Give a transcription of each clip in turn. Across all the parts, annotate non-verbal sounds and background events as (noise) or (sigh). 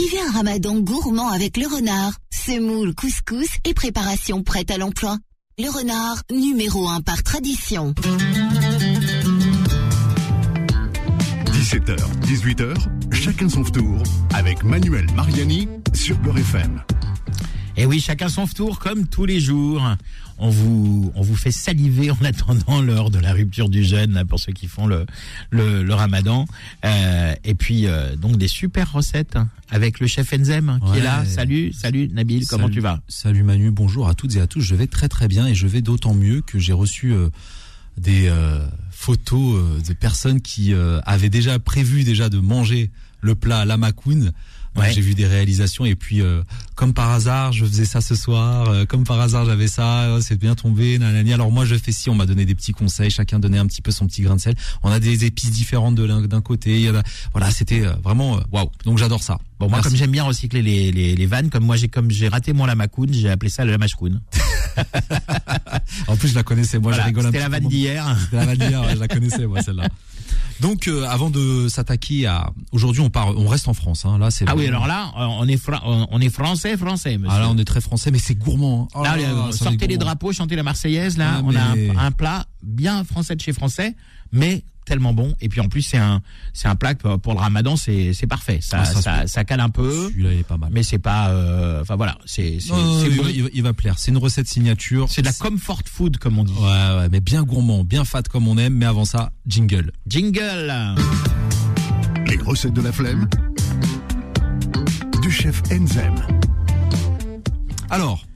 Vivez un ramadan gourmand avec le renard. Semoule, couscous et préparation prête à l'emploi. Le renard, numéro 1 par tradition. 17h, 18h, chacun son tour avec Manuel Mariani sur Beurre FM. Et oui, chacun son tour, comme tous les jours. On vous, on vous fait saliver en attendant l'heure de la rupture du jeûne, là, pour ceux qui font le, le, le ramadan. Euh, et puis, euh, donc, des super recettes hein, avec le chef Enzem qui est là. Salut, salut Nabil, comment Salut- tu vas? Salut Manu, bonjour à toutes et à tous. Je vais très très bien et je vais d'autant mieux que j'ai reçu euh, des euh, photos euh, de personnes qui euh, avaient déjà prévu déjà de manger le plat à la. Donc, Ouais. J'ai vu des réalisations et puis euh, comme par hasard je faisais ça ce soir, euh, comme par hasard j'avais ça, euh, c'est bien tombé, nanani. Alors moi je fais ci, on m'a donné des petits conseils, chacun donnait un petit peu son petit grain de sel. On a des épices différentes de l'un d'un côté, il y en a- voilà c'était euh, vraiment waouh. Donc j'adore ça. Bon, moi, Merci. comme j'aime bien recycler les, les, les vannes, comme moi, j'ai comme j'ai raté mon lamacoune, j'ai appelé ça le lamashkoun. (laughs) En plus je la connaissais, moi Voilà, je rigole un C'était petit la peu. vanne d'hier. C'était la vanne d'hier, ouais, je la connaissais moi celle-là. Donc euh, avant de s'attaquer à aujourd'hui on part on reste en France hein. là c'est Ah oui, alors là, on est, on est français, français, monsieur. ah là on est très français mais c'est gourmand. hein. Oh Là, là euh, là, ça sortez les drapeaux, chantez la Marseillaise. Là, Ah, on a un, un plat bien français de chez français, mais tellement bon. Et puis en plus, c'est un, c'est un plat que pour le Ramadan, c'est, c'est parfait. Ça, Ah, ça ça, cale un peu, Celui-là il est pas mal. mais c'est pas, euh, enfin voilà, c'est, c'est, Non, non, c'est il, bon. va, il va- il va plaire. C'est une recette signature. C'est de la comfort food, comme on dit. Ouais, ouais, mais bien gourmand, bien fat comme on aime. Mais avant ça, jingle. Jingle. Les recettes de la flemme du chef Enzem. Alors,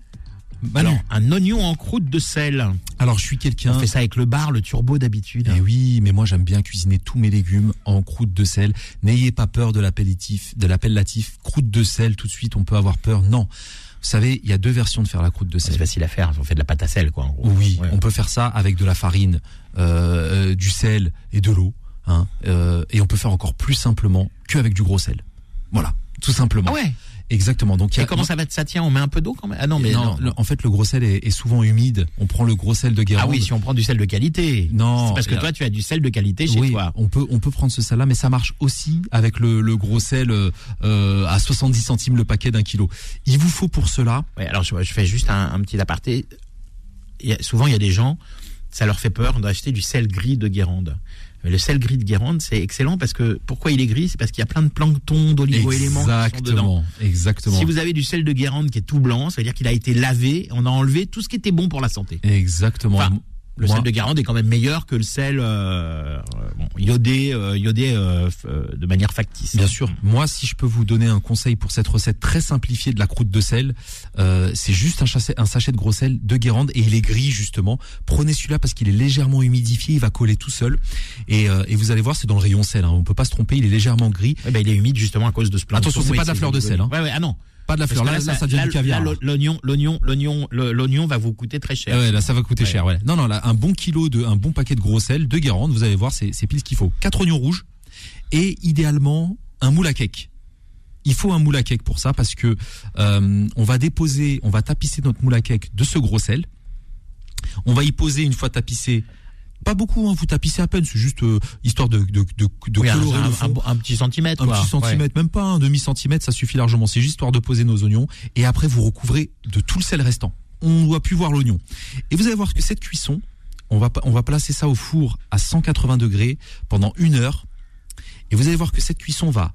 Manu. Alors, Alors, un oignon en croûte de sel. je suis quelqu'un. On fait ça avec le bar, le turbo d'habitude. Eh oui, mais moi j'aime bien cuisiner tous mes légumes en croûte de sel. N'ayez pas peur de l'appellation, de l'appellatif croûte de sel. Tout de suite, on peut avoir peur. Non. Vous savez, il y a deux versions de faire la croûte de C'est sel. facile à faire. On fait de la pâte à sel, quoi. En gros. Oui, Ouais. on peut faire ça avec de la farine, euh, euh, du sel et de l'eau. Hein, euh, et on peut faire encore plus simplement qu'avec du gros sel. Voilà, tout simplement. Ah ouais. Exactement. Donc il y Et comment ça va Ça tient On met un peu d'eau quand même? Ah non, mais non, non. le- en fait, le gros sel est, est souvent humide. On prend le gros sel de Guérande. Ah oui, si on prend du sel de qualité. Non, C'est parce que toi, tu as du sel de qualité chez oui, toi. on peut on peut prendre ce sel-là, mais ça marche aussi avec le, le gros sel euh, euh, à 70 centimes le paquet d'un kilo. Il vous faut pour cela. Ouais, alors je, je fais juste un, un petit aparté. Il y a- souvent, il y a des gens, ça leur fait peur d'acheter du sel gris de Guérande. Mais le sel gris de Guérande, c'est excellent parce que pourquoi il est gris? C'est parce qu'il y a plein de plancton, d'oligo-éléments. Exactement, exactement. Si vous avez du sel de Guérande qui est tout blanc, ça veut dire qu'il a été lavé, on a enlevé tout ce qui était bon pour la santé. Exactement. Enfin, Le Moi- sel de Guérande est quand même meilleur que le sel euh, euh, bon, iodé, euh, iodé euh, euh, de manière factice. Bien sûr. Moi, si je peux vous donner un conseil pour cette recette très simplifiée de la croûte de sel, euh, c'est juste un sachet, un sachet de gros sel de Guérande et il est gris justement. Prenez celui-là parce qu'il est légèrement humidifié, il va coller tout seul. Et, euh, et vous allez voir, c'est dans le rayon sel. Hein. On peut pas se tromper, il est légèrement gris. Ouais, bah, il est humide justement à cause de ce plancton. Attention, c'est pas de la fleur de sel, hein. Ouais, ouais, ah non. Pas de la fleur. Là, là, ça devient là, du caviar. là, l'oignon, l'oignon, l'oignon, l'oignon va vous coûter très cher. Ah ouais, là, ça va coûter Ouais. cher. Ouais. Non, non, là, un bon kilo de, un bon paquet de gros sel de Guérande. Vous allez voir, c'est, c'est pile ce qu'il faut. Quatre oignons rouges et idéalement un moule à cake. Il faut un moule à cake pour ça parce que euh, on va déposer, on va tapisser notre moule à cake de ce gros sel. On va y poser une fois tapissé. Pas beaucoup, hein, vous tapissez à peine, c'est juste euh, histoire de, de, de, de Oui, un, colorer le un- fond. un- un petit centimètre. Un quoi. petit centimètre, même pas un demi centimètre, ça suffit largement. C'est juste histoire de poser nos oignons et après vous recouvrez de tout le sel restant. On ne doit plus voir l'oignon. Et vous allez voir que cette cuisson, on va on va placer ça au four à 180 degrés pendant une heure. Et vous allez voir que cette cuisson va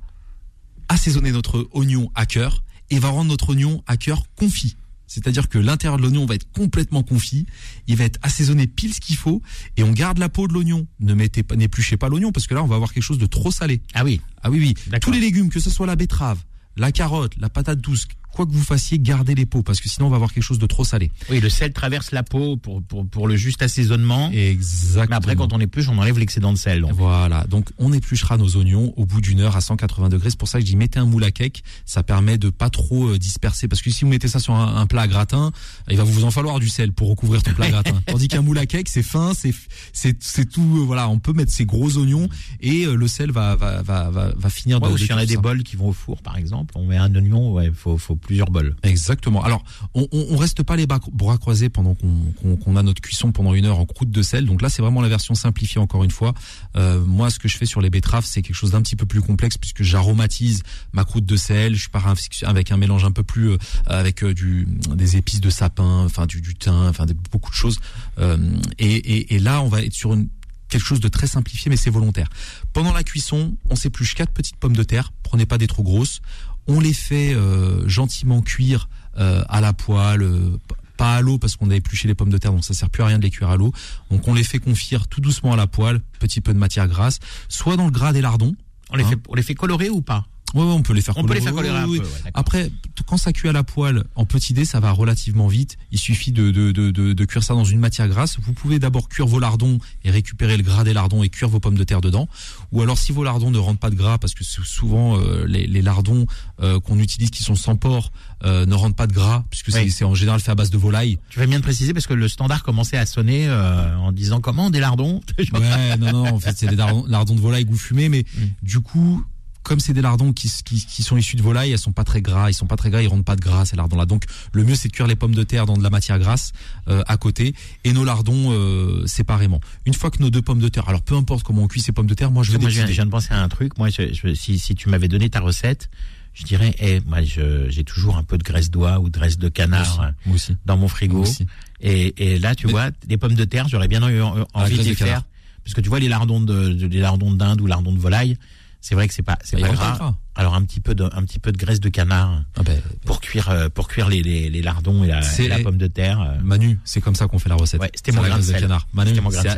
assaisonner notre oignon à cœur et va rendre notre oignon à cœur confit. C'est-à-dire que l'intérieur de l'oignon va être complètement confit, il va être assaisonné pile ce qu'il faut, et on garde la peau de l'oignon. Ne mettez pas, n'épluchez pas l'oignon parce que là on va avoir quelque chose de trop salé. Ah oui. Ah oui, oui. Tous les légumes, que ce soit la betterave, la carotte, la patate douce, quoi que vous fassiez, gardez les peaux parce que sinon on va avoir quelque chose de trop salé. Oui, le sel traverse la peau pour, pour, pour le juste assaisonnement. Exactement. Mais après, quand on épluche, on enlève l'excédent de sel. donc. Voilà, donc on épluchera nos oignons au bout d'une heure à 180 degrés. C'est pour ça que je dis mettez un moule à cake, ça permet de pas trop euh, disperser. Parce que si vous mettez ça sur un, un plat à gratin, il va vous en falloir du sel pour recouvrir ton plat à gratin. (laughs) Tandis qu'un moule à cake, c'est fin, c'est c'est tout. euh, voilà, on peut mettre ses gros oignons et euh, le sel va va va va, va finir Ouais, s'il y en a des ça. bols qui vont au four, par exemple, on met un oignon, ouais, faut, faut plusieurs bols. Exactement. Alors, on, on, on reste pas les bras, croisés pendant qu'on a notre cuisson pendant une heure en croûte de sel. Donc là, c'est vraiment la version simplifiée encore une fois. Euh, moi, ce que je fais sur les betteraves, c'est quelque chose d'un petit peu plus complexe puisque j'aromatise ma croûte de sel. Je pars avec un mélange un peu plus euh, avec euh, des épices de sapin, enfin du, thym, enfin beaucoup de choses. Et, là, on va être sur quelque chose de très simplifié, mais c'est volontaire. Pendant la cuisson, on s'épluche quatre petites pommes de terre. Prenez pas des trop grosses. On les fait euh, gentiment cuire euh, à la poêle, euh, pas à l'eau parce qu'on a épluché les pommes de terre, donc ça sert plus à rien de les cuire à l'eau. Donc on les fait confire tout doucement à la poêle, petit peu de matière grasse, soit dans le gras des lardons. On les Hein fait, on les fait colorer ou pas? Ouais, ouais, on peut les faire On peut les faire colorer Oui, oui. Après, quand ça cuit à la poêle en petit dé, ça va relativement vite. Il suffit de, de, de, de, de cuire ça dans une matière grasse. Vous pouvez d'abord cuire vos lardons et récupérer le gras des lardons et cuire vos pommes de terre dedans. Ou alors, si vos lardons ne rentrent pas de gras, parce que sou- souvent euh, les, les lardons euh, qu'on utilise qui sont sans porc euh, ne rentrent pas de gras, puisque c'est en général fait à base de volaille. Tu vas bien te préciser parce que le standard commençait à sonner euh, en disant comment des lardons? Ouais, non, non, en fait, c'est des lardons, lardons de volaille goût fumé, mais Mm. du coup, comme c'est des lardons qui, qui, qui sont issus de volaille, elles sont pas très gras, ils sont pas très gras, ils rendent pas de gras ces lardons-là. Donc, le mieux c'est de cuire les pommes de terre dans de la matière grasse euh, à côté et nos lardons euh, séparément. Une fois que nos deux pommes de terre, alors peu importe comment on cuit ces pommes de terre, moi je veux Moi, je viens, je viens de penser à un truc. Moi, je- je- si, si tu m'avais donné ta recette, je dirais, eh, moi, j'ai toujours un peu de graisse d'oie ou de graisse de Moi canard aussi, moi aussi. dans mon frigo. Aussi. Et, et là, tu Mais- vois, des pommes de terre, j'aurais bien eu en- envie de les faire. Parce que tu vois, les lardons de, de- les lardons d'Inde ou lardons de volaille, c'est vrai que c'est pas, c'est Bah, pas ils Alors un petit peu de, un petit peu de graisse de canard Ah ben, pour cuire, euh, pour cuire les, les, les lardons et la, et la pomme de terre. euh. Manu, c'est comme ça qu'on fait la recette. Ouais, c'était C'est mon grain de sel. canard. Manu,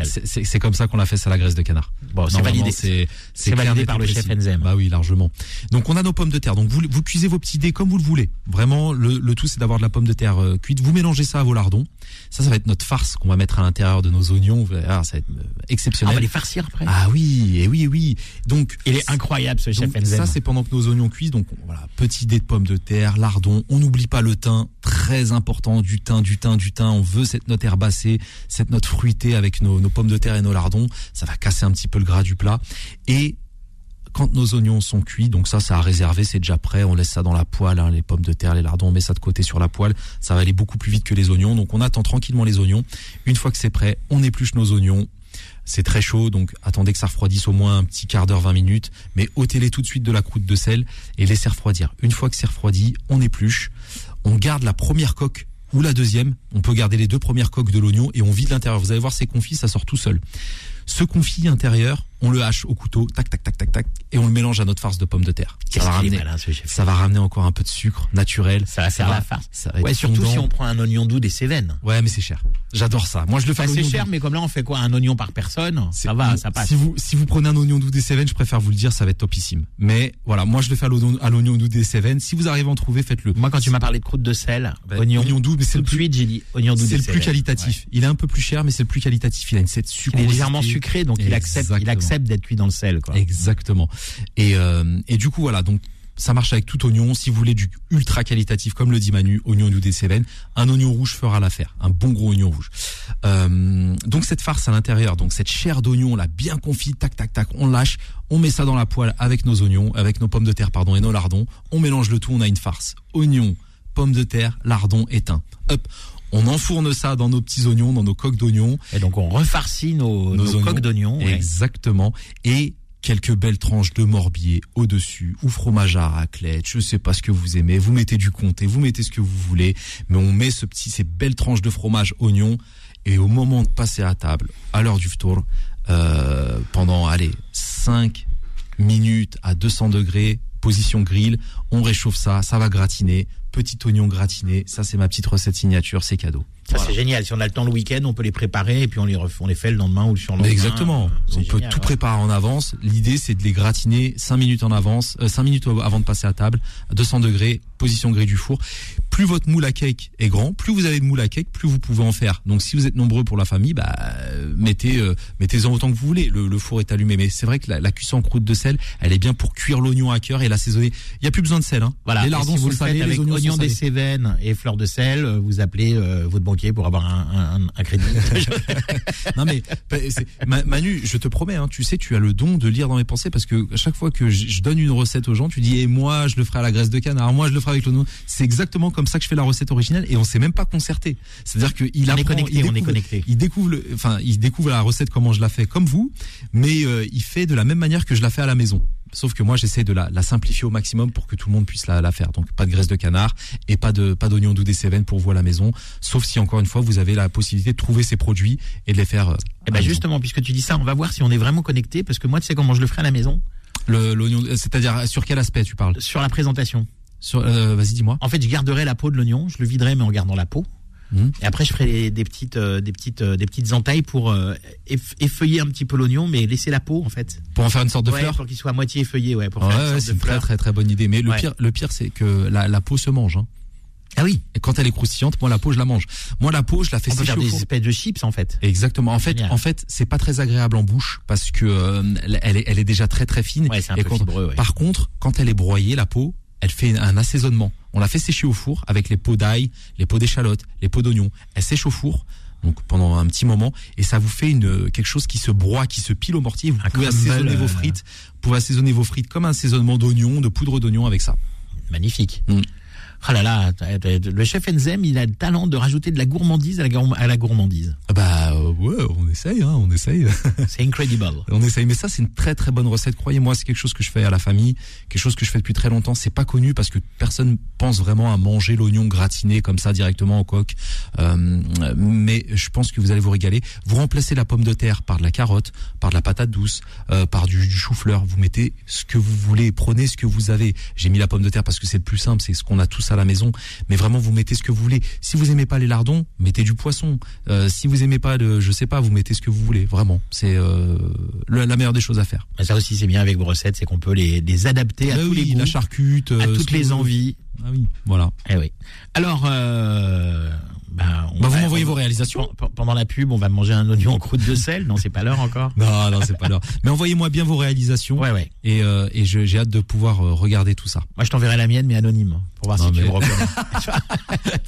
c'est- comme ça qu'on l'a fait, c'est la graisse de canard. Bon, c'est validé. C'est validé par le précis. chef Enzem. Bah oui, largement. Donc on a nos pommes de terre. Donc vous, vous cuisez vos petits dés comme vous le voulez. Vraiment, le, le tout c'est d'avoir de la pomme de terre euh, cuite. Vous mélangez ça à vos lardons. Ça, ça va être notre farce qu'on va mettre à l'intérieur de nos oignons. Voir, ça va être euh, Ah, on exceptionnel. va les farcir après. Ah oui, et oui, et oui. Donc Il est incroyable ce chef Enzem. ça, c'est pendant nos oignons cuisent. Donc, voilà, petit dé de pommes de terre, lardon. On n'oublie pas le thym, très important. Du thym, du thym, du thym. On veut cette note herbacée, cette note fruitée avec nos, nos pommes de terre et nos lardons. Ça va casser un petit peu le gras du plat. Et quand nos oignons sont cuits, donc ça, ça a réservé, c'est déjà prêt. On laisse ça dans la poêle, hein, les pommes de terre, les lardons, on met ça de côté sur la poêle. Ça va aller beaucoup plus vite que les oignons. Donc, on attend tranquillement les oignons. Une fois que c'est prêt, on épluche nos oignons. C'est très chaud, donc attendez que ça refroidisse au moins un petit quart d'heure, 20 minutes, mais ôtez-les tout de suite de la croûte de sel et laissez refroidir. Une fois que c'est refroidi, on épluche, on garde la première coque ou la deuxième, on peut garder les deux premières coques de l'oignon et on vide l'intérieur. Vous allez voir, c'est confit, ça sort tout seul. Ce confit intérieur, on le hache au couteau, tac, tac, tac, tac, tac, et on le mélange à notre farce de pommes de terre. Ça va, ramener, malin ça va ramener encore un peu de sucre naturel. Ça va faire la farce. Ça va Ouais, surtout si on prend un oignon doux des Cévennes. Ouais, mais c'est cher. J'adore ça. Moi, je le fais à Enfin, c'est cher, doux. mais comme là on fait quoi? Un oignon par personne? Ça va, ça passe. Si vous, si vous prenez un oignon doux des Cévennes, je préfère vous le dire, ça va être topissime. Mais voilà, moi je le fais à l'oignon doux des Cévennes. Si vous arrivez à en trouver, faites-le. Moi, quand tu m'as parlé de croûte de sel, Bah, oignon, oignon doux, mais c'est le plus, suite dit oignon doux c'est le plus qualitatif. Il est un peu plus cher, mais c'est le plus qualitatif. Il a une cette sucre. Il est légèrement sucré, donc il accepte, il. D'être cuit dans le sel. Quoi. Exactement. Et, euh, et du coup, voilà, donc ça marche avec tout oignon. Si vous voulez du ultra qualitatif, comme le dit Manu, oignon doux des un oignon rouge fera l'affaire. Un bon gros oignon rouge. Euh, donc cette farce à l'intérieur, donc cette chair d'oignon là, bien confite, tac tac tac, on lâche, on met ça dans la poêle avec nos oignons, avec nos pommes de terre pardon et nos lardons. On mélange le tout, on a une farce. Oignon, pommes de terre, lardons, éteint. Hop. On enfourne ça dans nos petits oignons, dans nos coques d'oignons. Et donc on refarcit nos, nos, oignons. coques d'oignons. ouais. Exactement. Et quelques belles tranches de morbier au-dessus, ou fromage à raclette, je sais pas ce que vous aimez, vous mettez du comté, vous mettez ce que vous voulez, mais on met ce petit, ces belles tranches de fromage oignon, et au moment de passer à table, à l'heure du tour, euh, pendant, allez, 5 minutes à 200 degrés, position grill, on réchauffe ça, ça va gratiner, petit oignon gratiné, ça c'est ma petite recette signature, c'est cadeau. Ça Voilà. c'est génial. Si on a le temps le week-end, on peut les préparer et puis on les, ref- on les fait le lendemain ou le surlendemain. Mais exactement. Euh, On peut tout préparer en avance. L'idée, c'est de les gratiner 5 minutes en avance, euh, 5 minutes avant de passer à table, à 200 degrés, position grille du four. Plus votre moule à cake est grand, plus vous avez de moule à cake, plus vous pouvez en faire. Donc, si vous êtes nombreux pour la famille, bah, euh, mettez, euh, mettez-en autant que vous voulez. Le, le four est allumé. Mais c'est vrai que la, la cuisson en croûte de sel, elle est bien pour cuire l'oignon à cœur et l'assaisonner. Il n'y a plus besoin de sel. Hein. Voilà. Les Et lardons si vous le faites avec oignons des. Cévennes et fleurs de sel, euh, vous appelez euh, votre banquier pour avoir un, un, un crédit. (laughs) Non mais bah, Manu, je te promets, hein, tu sais, tu as le don de lire dans mes pensées parce que à chaque fois que je, donne une recette aux gens, tu dis et moi je le ferai à la graisse de canard, moi je le ferai avec l'oignon. C'est exactement comme ça que je fais la recette originale et on s'est même pas concerté. C'est-à-dire que il On est apprend, connecté, il on est découvre- connecté. Il découvre, le- enfin, il découvre la recette comment je la fais comme vous, mais euh, il fait de la même manière que je la fais à la maison. Sauf que moi, j'essaie de la, la simplifier au maximum pour que tout le monde puisse la, la faire. Donc, pas de graisse de canard et pas de pas d'oignon doux des Cévennes pour vous à la maison. Sauf si encore une fois, vous avez la possibilité de trouver ces produits et de les faire. euh, Et à ben justement, puisque tu dis ça, on va voir si on est vraiment connecté, parce que moi, tu sais comment je le ferai à la maison? Le- l'oignon, euh, c'est-à-dire sur quel aspect tu parles? Sur la présentation. Sur, euh, vas-y, dis-moi. En fait, je garderai la peau de l'oignon, je le viderai, mais en gardant la peau. Et après, je ferai des, petites, euh, des petites, euh, des petites entailles pour euh, eff- effeuiller un petit peu l'oignon, mais laisser la peau en fait. Pour en faire une sorte de Ouais, fleur. pour qu'il soit à moitié effeuillé, ouais, pour Ouais, c'est une très fleur. très très bonne idée. Mais le pire, le pire, c'est que la, la peau se mange. Hein. Ah oui, Et quand elle est croustillante, moi la peau je la mange. Moi la peau je la fais on peut sécher faire au des espèces de chips en fait. Exactement. En fait, Génial. en fait, c'est pas très agréable en bouche parce que euh, elle, est, elle est déjà très très fine. Ouais, c'est un Et peu quand- fibreux. ouais. Par contre, quand elle est broyée, la peau, elle fait un assaisonnement. On la fait sécher au four avec les peaux d'ail, les peaux d'échalotes, les peaux d'oignon. Elle sèche au four. Donc pendant un petit moment et ça vous fait une quelque chose qui se broie, qui se pile au mortier. Vous Un pouvez assaisonner vos euh, frites. Vous pouvez assaisonner vos frites comme un assaisonnement d'oignon, de poudre d'oignon avec ça. Magnifique. Mm. Ah là là, le chef Enzem, il a le talent de rajouter de la gourmandise à la, gourm- à la gourmandise. Ah Bah euh, ouais, on essaye, hein, on essaye. (laughs) C'est incredible. (laughs) On essaye, mais ça c'est une très très bonne recette. Croyez-moi, c'est quelque chose que je fais à la famille, quelque chose que je fais depuis très longtemps. C'est pas connu parce que personne pense vraiment à manger l'oignon gratiné comme ça directement au coq. Euh, mais je pense que vous allez vous régaler. Vous remplacez la pomme de terre par de la carotte, par de la patate douce, euh, par du, du chou-fleur. Vous mettez ce que vous voulez, prenez ce que vous avez. J'ai mis la pomme de terre parce que c'est le plus simple, c'est ce qu'on a tous à la maison. Mais vraiment, vous mettez ce que vous voulez. Si vous aimez pas les lardons, mettez du poisson. Euh, si vous aimez pas, de, je sais pas, vous mettez ce que vous voulez. Vraiment, c'est euh, la meilleure des choses à faire. Ça aussi, c'est bien avec vos recettes, c'est qu'on peut les, les adapter à Ah tous oui, les goûts, la charcute, à euh, toutes les envies. Ah oui, voilà. Eh oui. Alors, euh, bah, on Bah, vous m'envoyez vos réalisations. Pen- Pendant la pub, on va manger un oignon en croûte de sel. Non, c'est pas l'heure encore. (laughs) Non, non, c'est pas l'heure. Mais envoyez-moi bien vos réalisations Ouais, ouais. et, euh, et j'ai hâte de pouvoir euh, regarder tout ça. Moi, je t'enverrai la mienne, mais anonyme, pour voir Non, si tu mais- me reconnais. (laughs)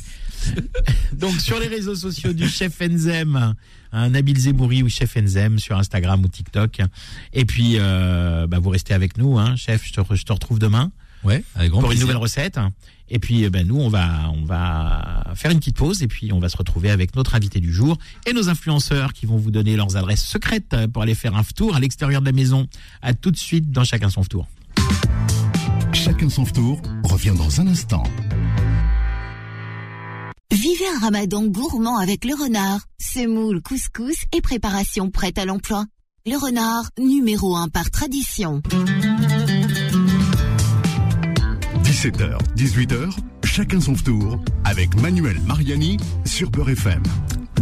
Donc, sur les réseaux sociaux du chef Enzem, un Nabil Zebouri ou chef Enzem sur Instagram ou TikTok. Et puis, euh, bah, vous restez avec nous, hein, chef. Je te, je te retrouve demain Ouais, avec grand pour une nouvelle recette. Et puis, euh, ben, nous, on va, on va faire une petite pause et puis on va se retrouver avec notre invité du jour et nos influenceurs qui vont vous donner leurs adresses secrètes pour aller faire un tour à l'extérieur de la maison. À tout de suite dans Chacun son tour. Chacun son tour revient dans un instant. Vivez un ramadan gourmand avec le renard. Semoule, couscous et préparation prête à l'emploi. Le renard, numéro un par tradition. 17h, 18h, chacun son tour avec Manuel Mariani sur Beurre FM.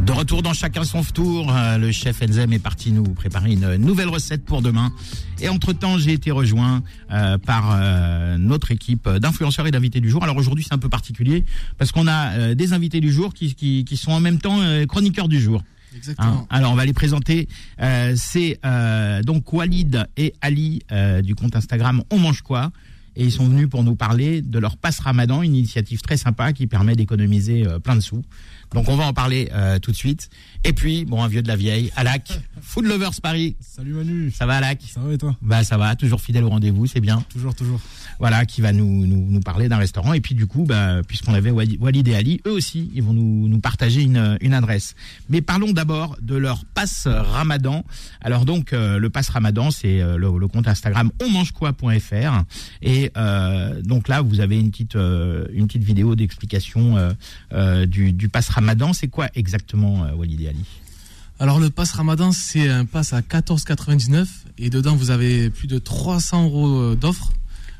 De retour dans Chacun son tour, euh, le chef Enzem est parti nous préparer une nouvelle recette pour demain. Et entre-temps, j'ai été rejoint euh, par euh, notre équipe d'influenceurs et d'invités du jour. Alors aujourd'hui, c'est un peu particulier parce qu'on a euh, des invités du jour qui, qui, qui sont en même temps chroniqueurs du jour. Hein. Alors on va les présenter. C'est donc Walid et Ali du compte Instagram On mange quoi et ils sont venus pour nous parler de leur passe Ramadan, une initiative très sympa qui permet d'économiser euh, plein de sous. Donc on va en parler euh, tout de suite. Et puis bon un vieux de la vieille, Alak, (laughs) Food Lovers Paris. Salut Manu, Ça va Alak ça va et toi? Bah ça va, toujours fidèle au rendez-vous, c'est bien. Toujours, toujours. Voilà, qui va nous, nous, nous parler d'un restaurant. Et puis du coup, bah, puisqu'on avait Wali- Walid et Ali, eux aussi, ils vont nous, nous partager une, une adresse. Mais parlons d'abord de leur passe Ramadan. Alors donc, euh, le passe Ramadan, c'est euh, le, le compte Instagram onmangequoi.fr. Et euh, donc là, vous avez une petite, euh, une petite vidéo d'explication euh, euh, du, du passe Ramadan. C'est quoi exactement, Walid et Ali? Alors le pass Ramadan, c'est un pass à 14,99 et dedans vous avez plus de 300 euros euh, d'offres.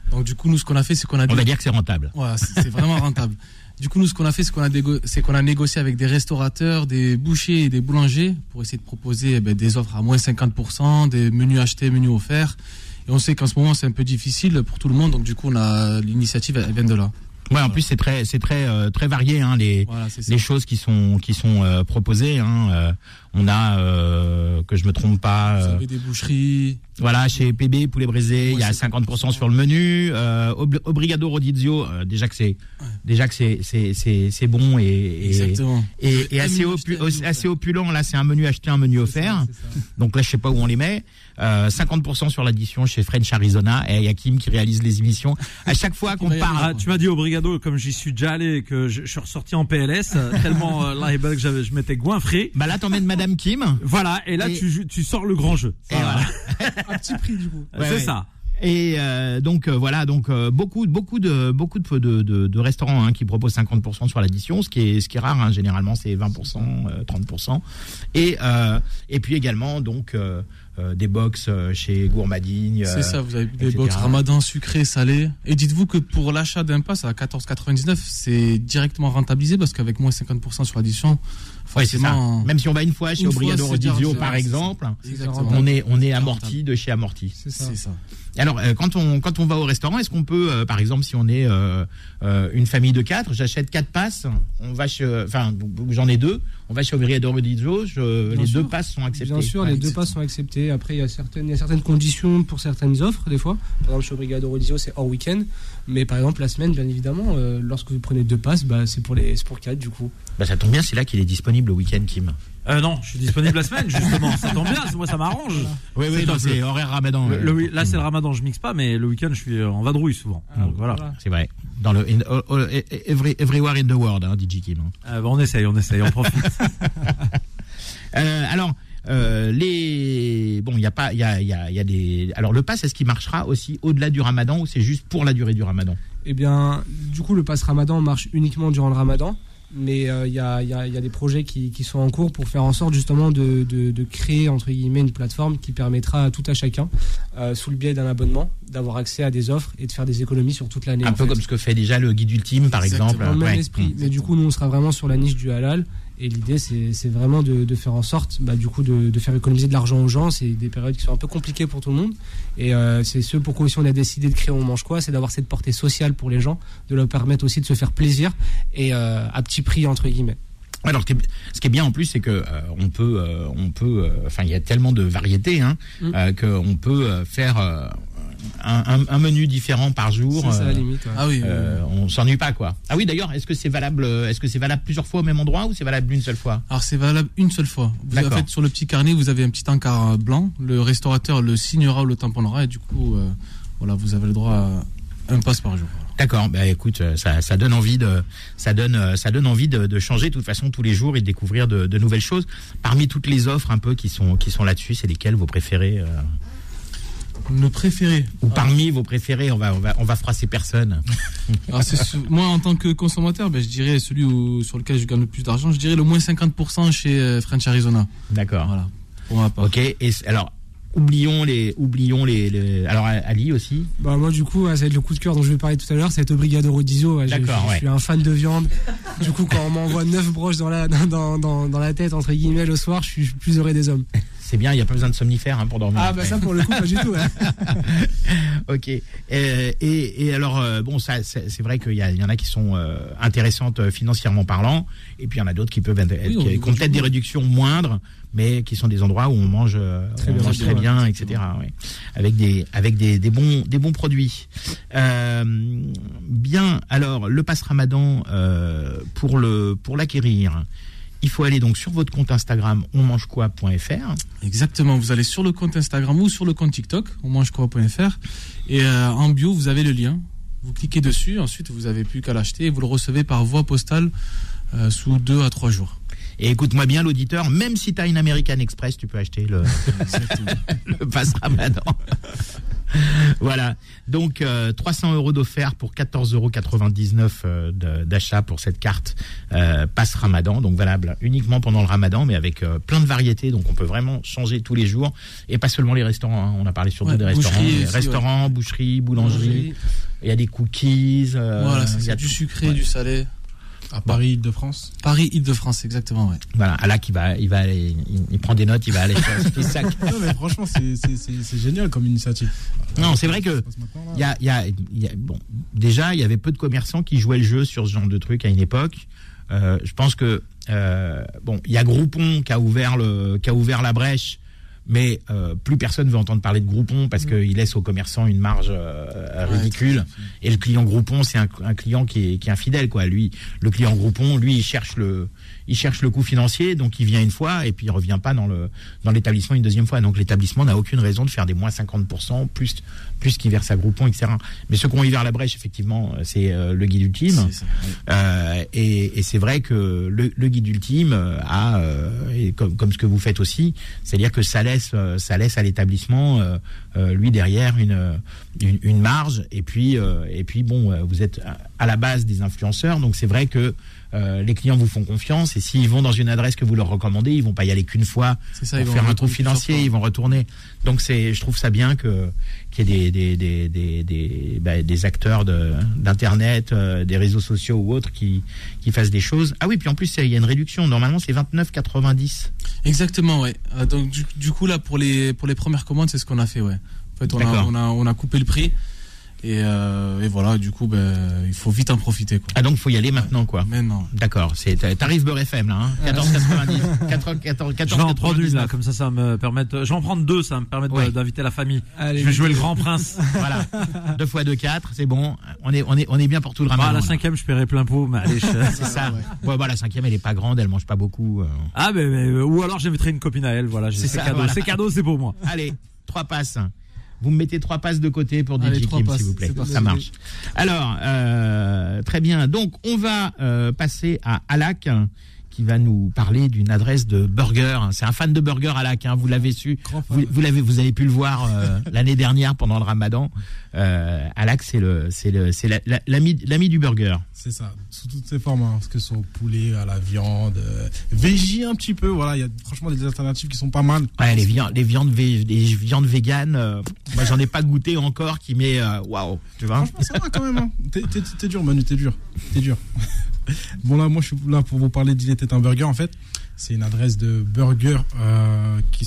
Donc du coup, nous ce qu'on a fait, c'est qu'on a On va dire que c'est rentable. Voilà, c'est vraiment (laughs) rentable. Du coup, nous ce qu'on a fait, c'est qu'on a, dégo- c'est qu'on a négocié avec des restaurateurs, des bouchers et des boulangers pour essayer de proposer eh ben, des offres à moins 50%, des menus achetés, menus offerts. Et on sait qu'en ce moment c'est un peu difficile pour tout le monde, donc du coup on a l'initiative, elle vient de là. Ouais, en plus c'est très, c'est très, euh, très varié hein, les, Voilà, les choses qui sont qui sont euh, proposées. Hein, euh, On a, euh, que je me trompe pas, Vous euh, avez des boucheries. voilà, chez PB Poulet Brisé, il y a Ouais, c'est- 50% sur le menu. Euh, Ob- Obrigado Rodizio, euh, déjà que c'est, déjà que c'est, c'est, c'est, bon et, et, et, assez, opu- assez opulent. Là, c'est un menu acheté, un menu offert. Donc là, je sais pas où on les met. Euh, 50% sur l'addition chez French Arizona et Yakim qui réalise les émissions. À chaque fois qu'on parle, Ah, tu m'as dit au Brigado, comme j'y suis déjà allé et que je, je suis ressorti en PLS, euh, (laughs) tellement euh, là, eh ben, que j'avais- je m'étais goinfré. bah là, t'emmènes Madame Kim. Voilà, et là, Et- tu, tu sors le grand jeu. Et voilà. À (laughs) petit prix, du coup. Ouais, C'est ouais. ça. Et euh, donc euh, voilà, donc euh, beaucoup, beaucoup de, beaucoup de, de, de, de restaurants hein, qui proposent 50% sur l'addition, ce qui est, ce qui est rare. Hein, généralement, c'est 20%, euh, 30%. Et euh, et puis également donc euh, euh, des box euh, chez Gourmadigne. C'est euh, ça, vous avez des etc. box ramadan sucré, salé. Et dites-vous que pour l'achat d'un pass à 14,99, c'est directement rentabilisé parce qu'avec moins 50% sur l'addition, Ouais, c'est ça. forcément. Même si on va une fois chez Une Obrigado Rodizio, par exemple, Exactement. on est on est amorti de chez amorti. C'est ça. Alors, euh, quand on quand on va au restaurant, est-ce qu'on peut, euh, par exemple, si on est euh, euh, une famille de quatre, j'achète quatre passes, on va chez, enfin, j'en ai deux, on va chez Obrigado Rodizio, je, les sûr. deux passes sont acceptées. Bien sûr, Ouais, les deux passes sont acceptés. Après, il y a certaines, il y a certaines conditions pour certaines offres, des fois. Par exemple, chez Brigado Rodizio, c'est hors week-end. Mais par exemple, la semaine, bien évidemment, euh, lorsque vous prenez deux passes, bah, c'est pour les, c'est pour quatre, du coup. Bah, ça tombe bien, c'est là qu'il est disponible le week-end, Kim. Euh, non, je suis disponible la semaine, justement. Ça tombe bien, moi ça m'arrange. Oui, oui, non, c'est horaire Ramadan. Le- ouais. le- là, c'est le ramadan, je mixe pas, mais le week-end, je suis en vadrouille souvent. Donc voilà. C'est vrai. Dans le in- oh, oh, every, everywhere in the world, hein, DJ Kim. Euh, bon, on essaye, on essaye, on profite. (laughs) Euh, alors, euh, les bon, il y a pas, il y a, y a, y a des. Alors, le pass, est-ce qu'il marchera aussi au-delà du Ramadan ou c'est juste pour la durée du Ramadan? Eh bien, du coup, le pass Ramadan marche uniquement durant le Ramadan. Mais euh, il y, a, y a- y a des projets qui, qui sont en cours pour faire en sorte justement de, de- de créer entre guillemets une plateforme qui permettra à tout à chacun, euh, sous le biais d'un abonnement, d'avoir accès à des offres et de faire des économies sur toute l'année. Un peu fait. comme ce que fait déjà le guide ultime, par Exactement. exemple. dans le même Ouais. esprit. Mm. Mais du coup, nous, on sera vraiment sur la niche du halal. Et l'idée, c'est vraiment de, de faire en sorte, bah, du coup, de, de faire économiser de l'argent aux gens. C'est des périodes qui sont un peu compliquées pour tout le monde. Et euh, c'est ce pourquoi aussi on a décidé de créer On Mange Quoi, c'est d'avoir cette portée sociale pour les gens, de leur permettre aussi de se faire plaisir et euh, à petit prix, entre guillemets. Alors, ce qui est- bien en plus, c'est que euh, on peut, on peut, enfin, il y a tellement de variétés, hein, Mm. qu'on peut faire un, un- un menu différent par jour. C'est ça, à euh, la limite. ouais. Ah oui. euh, on s'ennuie pas, quoi. Ah oui, d'ailleurs, est-ce que c'est valable, euh, est-ce que c'est valable plusieurs fois au même endroit ou c'est valable une seule fois? Alors c'est valable une seule fois. Vous, en fait, sur le petit carnet, vous avez un petit encart blanc. Le restaurateur le signera ou le tamponnera et du coup, euh, voilà, vous avez le droit à un pass par jour. D'accord. Bah écoute, ça, ça donne envie de, ça donne, ça donne envie de, de changer de toute façon tous les jours et de découvrir de, de nouvelles choses. Parmi toutes les offres un peu qui sont, qui sont là-dessus, c'est lesquelles vos préférées euh, Le préféré. ou parmi vos préférés On va, on va, on va froisser personne. Alors, ce- moi, en tant que consommateur, ben, je dirais celui où- sur lequel je gagne le plus d'argent. Je dirais le moins 50% chez euh, French Arizona. D'accord. Voilà. Pour ma part. Ok. Et alors, oublions les, oublions les, les- alors Ali aussi. Bah, moi, du coup, ouais, ça va être le coup de cœur dont je vais parler tout à l'heure. C'est Brigado Rodizio. D'accord, Je ouais. suis un fan de viande. Du coup, quand on m'envoie 9 broches dans la, dans, dans, dans la tête, entre guillemets, le soir, je suis plus heureux des hommes. C'est bien, il n'y a pas besoin de somnifère hein, pour dormir. Ah, bah, ça, pour le coup, pas du tout. ouais. (laughs) Ok. Euh, et, et alors, euh, bon, ça, c'est vrai qu'il y, en a qui sont euh, intéressantes financièrement parlant, et puis il y en a d'autres qui peuvent être, Oui, qui, ont peut-être des réductions moindres, mais qui sont des endroits où on mange Très on bien, mange très très bien, bien, etc. ouais. Avec des avec des, des bons des bons produits. Euh, bien. Alors, le passe Ramadan euh, pour le pour l'acquérir. Il faut aller donc sur votre compte Instagram onmangequoi.fr. Exactement. Vous allez sur le compte Instagram ou sur le compte TikTok, on mangequoi.fr. Et euh, en bio, vous avez le lien. Vous cliquez dessus. Ensuite, vous avez plus qu'à l'acheter et vous le recevez par voie postale euh, sous deux à trois jours. Et écoute-moi bien l'auditeur, même si tu as une American Express, tu peux acheter le, (laughs) le pass Ramadan. (laughs) voilà. Donc euh, 300 euros d'offert pour 14,99 euros euh, d'achat pour cette carte euh, passe Ramadan. Donc valable uniquement pendant le Ramadan, mais avec euh, plein de variétés. Donc on peut vraiment changer tous les jours et pas seulement les restaurants. hein. On a parlé surtout Ouais, des restaurants, aussi, restaurants, boucheries, boulangeries. Il y a des cookies. euh, voilà, il y a Du sucré, Ouais. du salé. À Paris, Île-de-France. Paris, Île-de-France, exactement, ouais. Voilà, Ala qui va, il va, aller- il, il prend des notes, il va aller sur les sacs. (laughs) Non, mais franchement, c'est- génial comme initiative. Non, c'est vrai que Ça se passe maintenant, là. Il y a, il y a- il y a- bon, déjà, il y avait peu de commerçants qui jouaient le jeu sur ce genre de truc à une époque. Euh, je pense que euh, bon, il y a Groupon qui a ouvert le, qui a ouvert la brèche, mais euh, plus personne veut entendre parler de Groupon parce qu'il laisse aux commerçants une marge euh, ridicule. Et le client Groupon, c'est un, un client qui est, qui est infidèle, quoi. Lui, le client Groupon, lui, il cherche le, il cherche le coût financier, donc il vient une fois et puis il revient pas dans le dans l'établissement une deuxième fois. Donc l'établissement n'a aucune raison de faire des moins 50% plus plus qu'il verse à Groupon, etc. Mais ceux qui ont ouvert la brèche, effectivement, c'est euh, le guide ultime. C'est ça, ouais. Euh, et et c'est vrai que le, le guide ultime euh, a, euh, et comme, comme ce que vous faites aussi, c'est-à-dire que ça laisse, euh, ça laisse à l'établissement, euh, euh, lui derrière, une, une, une marge. Et puis, euh, et puis bon, euh, vous êtes à- la base des influenceurs, donc c'est vrai que euh, les clients vous font confiance. Et s'ils vont dans une adresse que vous leur recommandez, ils vont pas y aller qu'une fois ça, pour ils vont faire un trou financier, ils vont retourner. Donc c'est, je trouve ça bien que qu'il y ait des des des des des, des acteurs de d'internet, euh, des réseaux sociaux ou autres qui qui fassent des choses. Ah oui, puis en plus il y a une réduction. Normalement c'est 29,90. Exactement, ouais. Euh, donc du, du coup là pour les pour les premières commandes, c'est ce qu'on a fait, ouais. En fait, on a, on a on a coupé le prix et, euh, et voilà, du coup, ben il faut vite en profiter, quoi. Ah donc faut y aller maintenant quoi. Maintenant. D'accord, c'est tarif Beurre FM là, hein 14,90. 14 14 Je vais en prendre une là, 14,99. comme ça, ça me permet. de- Je vais en prendre deux, ça me permet Ouais. d'inviter la famille. Allez, Je vais jouer le grand prince. (laughs) Voilà, deux fois deux quatre, c'est bon. On est on est on est bien pour tout le Bah, ramadan. à la là. cinquième, je paierai plein pot, mais allez. je- (laughs) C'est ça. Ouais, bah, la cinquième, elle est pas grande, elle mange pas beaucoup. euh. Ah, mais, mais, euh, ou alors j'inviterai une copine à elle. Voilà, C'est cadeau. voilà. C'est cadeau, c'est pour moi. Allez, trois passes. Vous me mettez trois passes de côté pour DJ Kim, s'il vous plaît. Ça marche. Alors, euh, très bien. Donc, on va euh, passer à Alak, qui va nous parler d'une adresse de burger. C'est un fan de burger, Alak. Hein, vous l'avez su. Vous, vous l'avez, vous avez pu le voir euh, (laughs) l'année dernière pendant le Ramadan. Euh, Alak, c'est le, c'est le, c'est la- la- l'ami, l'ami du burger. C'est ça, sous toutes ses formes, hein, parce que soit au poulet, à la viande, euh, végé un petit peu, voilà, il y a franchement des alternatives qui sont pas mal. Ouais, les viandes, les viandes, vé- les viandes véganes. euh, moi, j'en ai pas goûté encore, qui met, euh, waouh, tu vois. Franchement, ça va quand même. Hein. T'es dur, Manu, t'es dur. T'es dur. (laughs) (laughs) bon, là, moi, je suis là pour vous parler d'Il était un burger, en fait. C'est une adresse de burger euh, qui.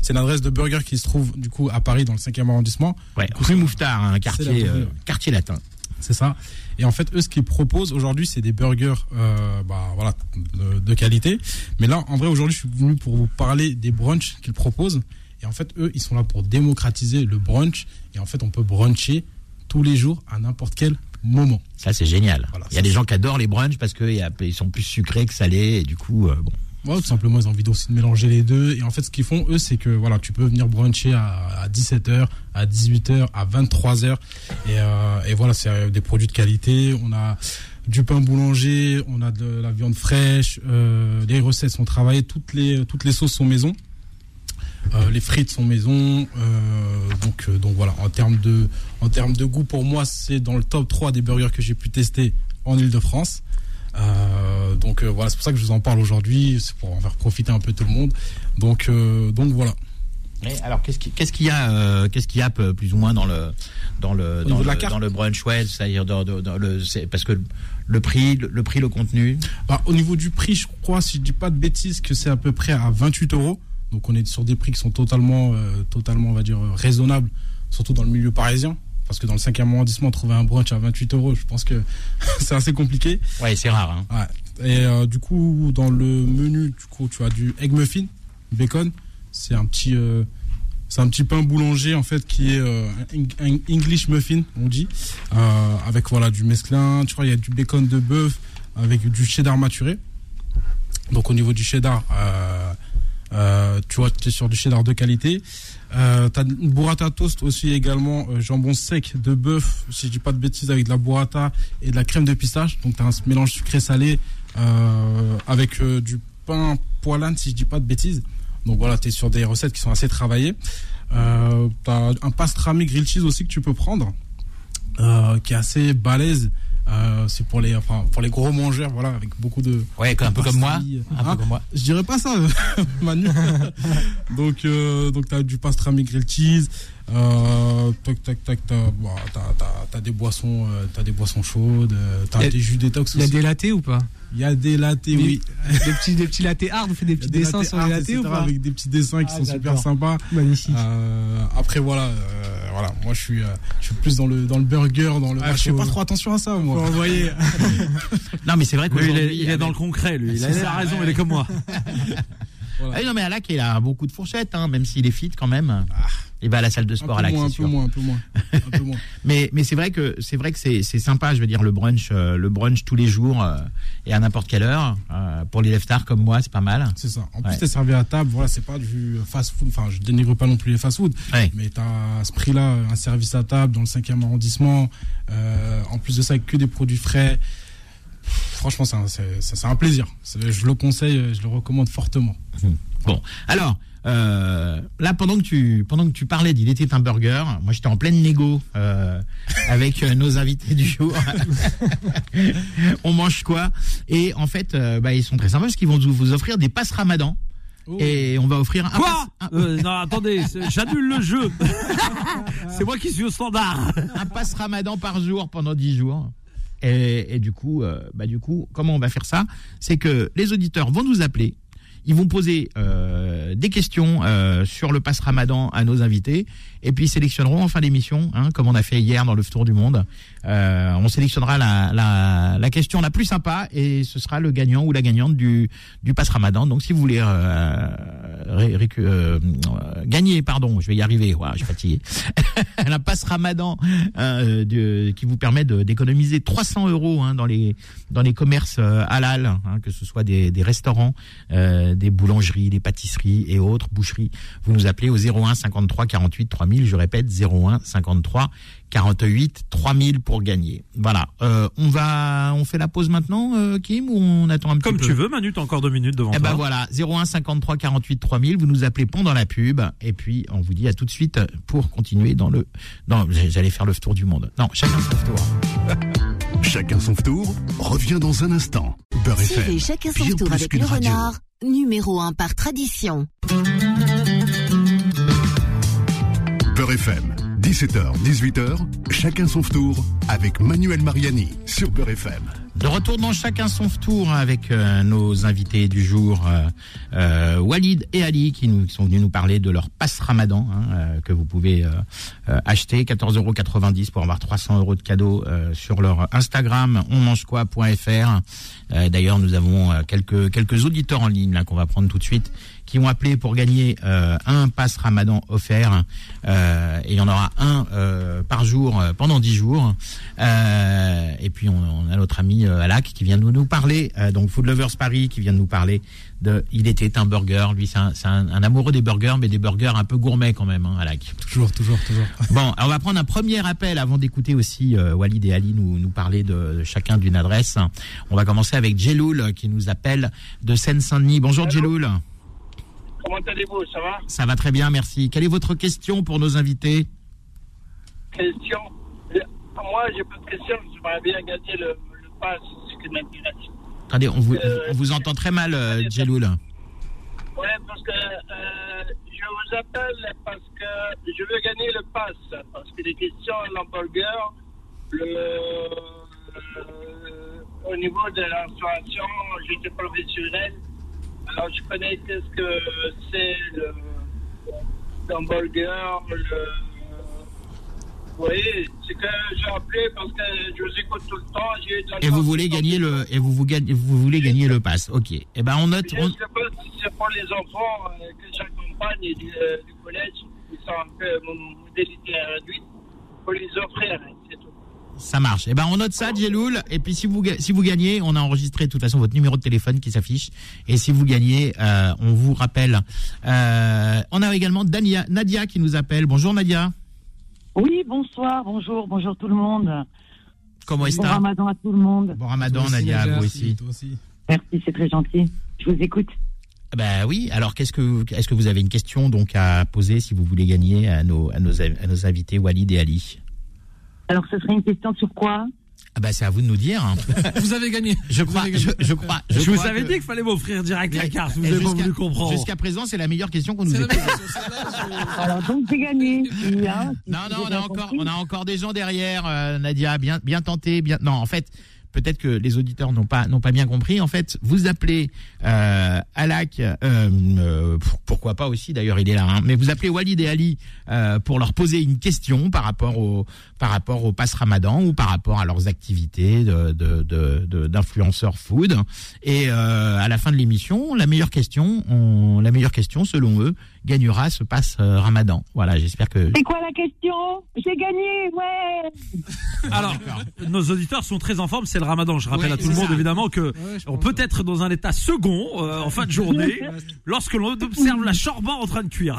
C'est une adresse de burger qui se trouve, du coup, à Paris, dans le 5e arrondissement. Ouais, rue Mouffetard, un quartier, la rue. euh, quartier latin. C'est ça. Et en fait, eux, ce qu'ils proposent aujourd'hui, c'est des burgers, euh, bah, voilà, de, de qualité. Mais là, en vrai, aujourd'hui, je suis venu pour vous parler des brunchs qu'ils proposent. Et en fait, eux, ils sont là pour démocratiser le brunch. Et en fait, on peut bruncher tous les jours à n'importe quel moment. Ça, c'est génial. Voilà, il y a des gens qui adorent les brunchs parce qu'ils sont plus sucrés que salés. Et du coup, euh, bon. Ouais, tout simplement, ils ont envie aussi de mélanger les deux. Et en fait, ce qu'ils font, eux, c'est que voilà, tu peux venir bruncher à, à 17h, à 18h, à 23h. Et, euh, et voilà, c'est des produits de qualité. On a du pain boulanger, on a de la viande fraîche, euh, les recettes sont travaillées, toutes les, toutes les sauces sont maison. Euh, les frites sont maison, euh, donc euh, donc voilà. En termes de en termes de goût, pour moi, c'est dans le top 3 des burgers que j'ai pu tester en Île-de-France. Euh, donc voilà, c'est pour ça que je vous en parle aujourd'hui, c'est pour en faire profiter un peu tout le monde. Donc donc voilà. Mais alors, qu'est-ce qui- qu'est-ce qu'il y a, euh, qu'est-ce qu'il y a plus ou moins dans le dans le dans le, la carte dans le brunch, ouais, c'est-à-dire dans, dans- dans le, c'est- parce que le prix, le, le prix, le contenu. Bah, au niveau du prix, je crois, si je dis pas de bêtises, que c'est à peu près à 28 euros. Donc on est sur des prix qui sont totalement, euh, totalement, on va dire, euh, raisonnables, surtout dans le milieu parisien. Parce que dans le 5e arrondissement, trouver un brunch à 28 euros, je pense que (laughs) c'est assez compliqué. Ouais, c'est rare. Hein. Ouais. Et euh, du coup, dans le menu, du coup, tu as du egg muffin, bacon. C'est un petit, euh, c'est un petit pain boulanger en fait qui est un, English muffin, on dit, avec voilà du mesclin. Tu vois, il y a du bacon de bœuf avec du cheddar maturé. Donc au niveau du cheddar, euh, euh, tu vois, tu es sur du cheddar de qualité. Euh, t'as une burrata toast aussi également, euh, jambon sec de bœuf, si je dis pas de bêtises, avec de la burrata et de la crème de pistache. Donc t'as un mélange sucré-salé euh, avec du pain poilane, si je dis pas de bêtises. Donc voilà, tu es sur des recettes qui sont assez travaillées. Euh, t'as un pastrami grilled cheese aussi que tu peux prendre, qui est assez balèze. Euh, c'est pour les, enfin, pour les gros mangeurs, voilà, avec beaucoup de. Ouais, un peu comme moi. Un peu Hein comme moi. je dirais pas ça, (laughs) Manu. (laughs) donc, euh, donc t'as du pastrami grilled cheese. Euh, tac, tac, tac, t'as, bon, t'as, t'as- t'as des boissons, euh, t'as des boissons chaudes. euh, T'as des jus détox Il y a des latés ou pas? Il y a des lattes, oui. des petits, des petits latés hard, vous faites des (laughs) petits des dessins sur les latés ou pas? avec des petits dessins qui Ah, sont super sympas. Magnifique. Euh, après voilà, euh, voilà, moi je suis, euh, je suis plus dans le, dans le burger, dans le. Ah, je fais faut- pas trop attention à ça, Faut moi. envoyer. (laughs) Non, mais c'est vrai Lui, il qu'aujourd'hui, est, il est dans le concret, lui. Il a, C'est il a raison, ouais. il est comme moi. (laughs) Ah non, mais Alak, il a beaucoup de fourchettes, hein, même s'il est fit quand même. Il va à la salle de Un sport, peu, Alak, moins, un peu moins, un peu moins, un peu moins. Mais, mais c'est vrai que c'est vrai que c'est sympa, je veux dire, le brunch, euh, le brunch tous les jours euh, et à n'importe quelle heure. euh, pour les leftards comme moi, c'est pas mal. C'est ça. En plus, Ouais. t'es servi à table. Voilà, c'est pas du fast food. Enfin, je dénigre pas non plus les fast food. Ouais. Mais t'as à ce prix-là un service à table dans le 5e arrondissement. en plus de ça, avec que des produits frais. Franchement, c'est un, plaisir. Je le conseille, je le recommande fortement. Bon, alors euh, là pendant que tu pendant que tu parlais d'il était un burger, moi j'étais en pleine négo euh, avec euh, nos invités du jour. (laughs) On mange quoi? Et en fait, bah, ils sont très sympas parce qu'ils vont vous offrir des passes Ramadan. Et on va offrir un Quoi? pass- un- Euh, Non, attendez, j'annule le jeu. (laughs) c'est moi qui suis au standard. un pass ramadan par jour pendant 10 jours. Et, et du coup, euh, bah du coup, comment on va faire ça? C'est que les auditeurs vont nous appeler. Ils vont poser euh, des questions euh, sur le pass Ramadan à nos invités, et puis ils sélectionneront en fin d'émission, hein, comme on a fait hier dans le Tour du Monde. Euh, on sélectionnera la, la, la question la plus sympa, et ce sera le gagnant ou la gagnante du, du pass Ramadan. Donc, si vous voulez euh, euh, gagner, pardon, je vais y arriver. Je suis fatigué. (laughs) la passe Ramadan euh, qui vous permet d'économiser 300 euros hein, dans les dans les commerces euh, halal, hein, que ce soit des, des restaurants, euh, des boulangeries, des pâtisseries et autres boucheries. Vous nous appelez au 01 53 48 3000. Je répète 01 53 48 3000 pour gagner. Voilà. Euh, on va on fait la pause maintenant, euh, Kim, ou on attend un petit Comme peu tu veux, Manu, t'as encore deux minutes devant eh toi. ben voilà, 01 53 48 3000, vous nous appelez pendant la pub et puis on vous dit à tout de suite pour continuer dans le dans j'allais faire le tour du monde. Non, chacun son tour. (laughs) Chacun son tour revient dans un instant. Beurre FM. Chacun son tour avec le radio. renard, numéro 1 par tradition. Beurre FM. 17h, 18h, chacun son tour avec Manuel Mariani sur Beurre FM. De retour dans chacun son tour avec euh, nos invités du jour, euh, euh, Walid et Ali, qui, nous, sont venus nous parler de leur passe Ramadan hein, euh, que vous pouvez acheter 14,90 euros pour avoir 300 euros de cadeaux sur leur Instagram onmangequoi.fr. D'ailleurs, nous avons quelques quelques auditeurs en ligne qu'on va prendre tout de suite qui ont appelé pour gagner euh, un passe Ramadan offert. Euh, et il y en aura un euh, par jour euh, pendant 10 jours. Euh, et puis on, on a notre ami euh, Alak qui vient de nous, nous parler, euh, donc Food Lovers Paris qui vient de nous parler de Il était un burger. Lui, c'est un, c'est un- un amoureux des burgers, mais des burgers un peu gourmets quand même, hein, Alak. Toujours, toujours, toujours. (laughs) Bon, alors on va prendre un premier appel avant d'écouter aussi euh, Walid et Ali nous, nous parler de, de chacun d'une adresse. On va commencer avec Jeloul qui nous appelle de Seine-Saint-Denis. Bonjour Jeloul. Comment allez-vous Ça va Ça va très bien, merci. Quelle est votre question pour nos invités Question Euh, Moi, j'ai pas de question. J'aimerais bien gagner le, le pass, ce qui m'intéresse. Attendez, on vous, Euh, on vous entend très mal, euh. Ouais, parce que euh, je vous appelle parce que je veux gagner le pass. Parce que les questions l'hamburger, le, au niveau de la restauration, j'étais professionnel. Alors, je connais qu'est-ce que c'est le l'hamburger, le. Vous voyez, c'est que j'ai appelé parce que je vous écoute tout le temps. j'ai eu de la Et vous voulez gagner le et vous vous vous voulez gagner le pass. OK. Eh ben on note Je on- sais pas si c'est pour les enfants euh, que j'accompagne et du, euh, du collège, qui sont un peu mon modalité réduite, pour les offrir. Ça marche. Eh ben on note ça Jeloul et puis si vous si vous gagnez, on a enregistré de toute façon votre numéro de téléphone qui s'affiche et si vous gagnez, euh, on vous rappelle. Euh, on a également Dania, Nadia qui nous appelle. Bonjour Nadia. Oui, bonsoir, bonjour, bonjour tout le monde. Comment est-ce Bon ramadan à tout le monde. Bon Ramadan aussi, Nadia, Nadia. vous aussi. Toi aussi. Merci, c'est très gentil. Je vous écoute. Ben oui. Alors qu'est-ce que est-ce que vous avez une question donc à poser si vous voulez gagner à nos à nos à nos invités Walid et Ali? Alors, ce serait une question sur quoi Ah ben c'est à vous de nous dire. hein. (laughs) Vous avez gagné. Je crois je, crois Je, vous crois avais que- dit qu'il fallait m'offrir direct la carte. Vous avez pas voulu comprendre. Jusqu'à présent, c'est la meilleure question qu'on nous ait chose. Alors, donc, j'ai gagné. Hein, Non, non, on a bien encore, compris. on a encore des gens derrière, euh, Nadia. Bien, bien tenté, bien. Non, en fait, peut-être que les auditeurs n'ont pas n'ont pas bien compris. En fait, vous appelez euh, Alak, euh, euh, pour- pourquoi pas aussi d'ailleurs, il est là. hein, mais vous appelez Walid et Ali euh, pour leur poser une question par rapport au par rapport au pass Ramadan ou par rapport à leurs activités de de- de- de- d'influenceurs food. Et euh, à la fin de l'émission, la meilleure question, on, la meilleure question selon eux, gagnera ce pass euh, Ramadan. Voilà, j'espère que C'est quoi la question? J'ai gagné, ouais Alors, nos auditeurs sont très en forme, c'est le ramadan. Je rappelle à tout le monde ça. évidemment que Ouais, on peut être dans un état second euh, en fin de journée (laughs) lorsque l'on observe la chorba en train de cuire.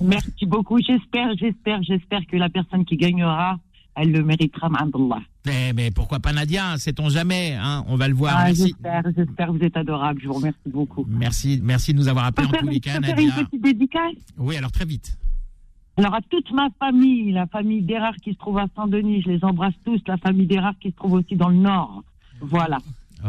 Merci beaucoup. J'espère, j'espère, j'espère que la personne qui gagnera, elle le méritera, Ma'amdallah. Mais, mais pourquoi pas Nadia? Sait-on jamais hein? On va le voir. Ah, j'espère, j'espère, vous êtes adorable. Je vous remercie beaucoup. Merci, merci de nous avoir peux en tous les cas, faire une Nadia. petite dédicace? Oui, alors très vite. Alors à toute ma famille, la famille d'Erard qui se trouve à Saint-Denis, je les embrasse tous, la famille d'Erard qui se trouve aussi dans le Nord. Voilà.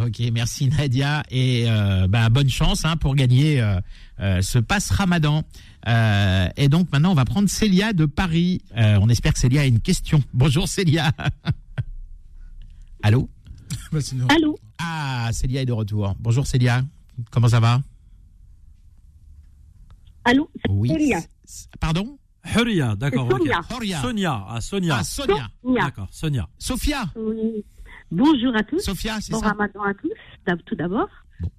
Ok, merci Nadia et euh, bah, bonne chance hein, pour gagner euh, euh, ce passe Ramadan. Euh, et donc maintenant, on va prendre Célia de Paris. Euh, on espère que Célia a une question. Bonjour Célia. (laughs) Allô? Bah, sinon- Allô? Ah, Célia est de retour. Bonjour Célia. Comment ça va? Allô? Oui. Célia. Pardon? Huria, d'accord. Sonia. Sonia, ah Sonia. Ah, Sonia. Sonia. D'accord, Sonia. Sophia. Oui. Bonjour à tous. Sophia, c'est Bon ça ramadan à tous, tout d'abord. Bon.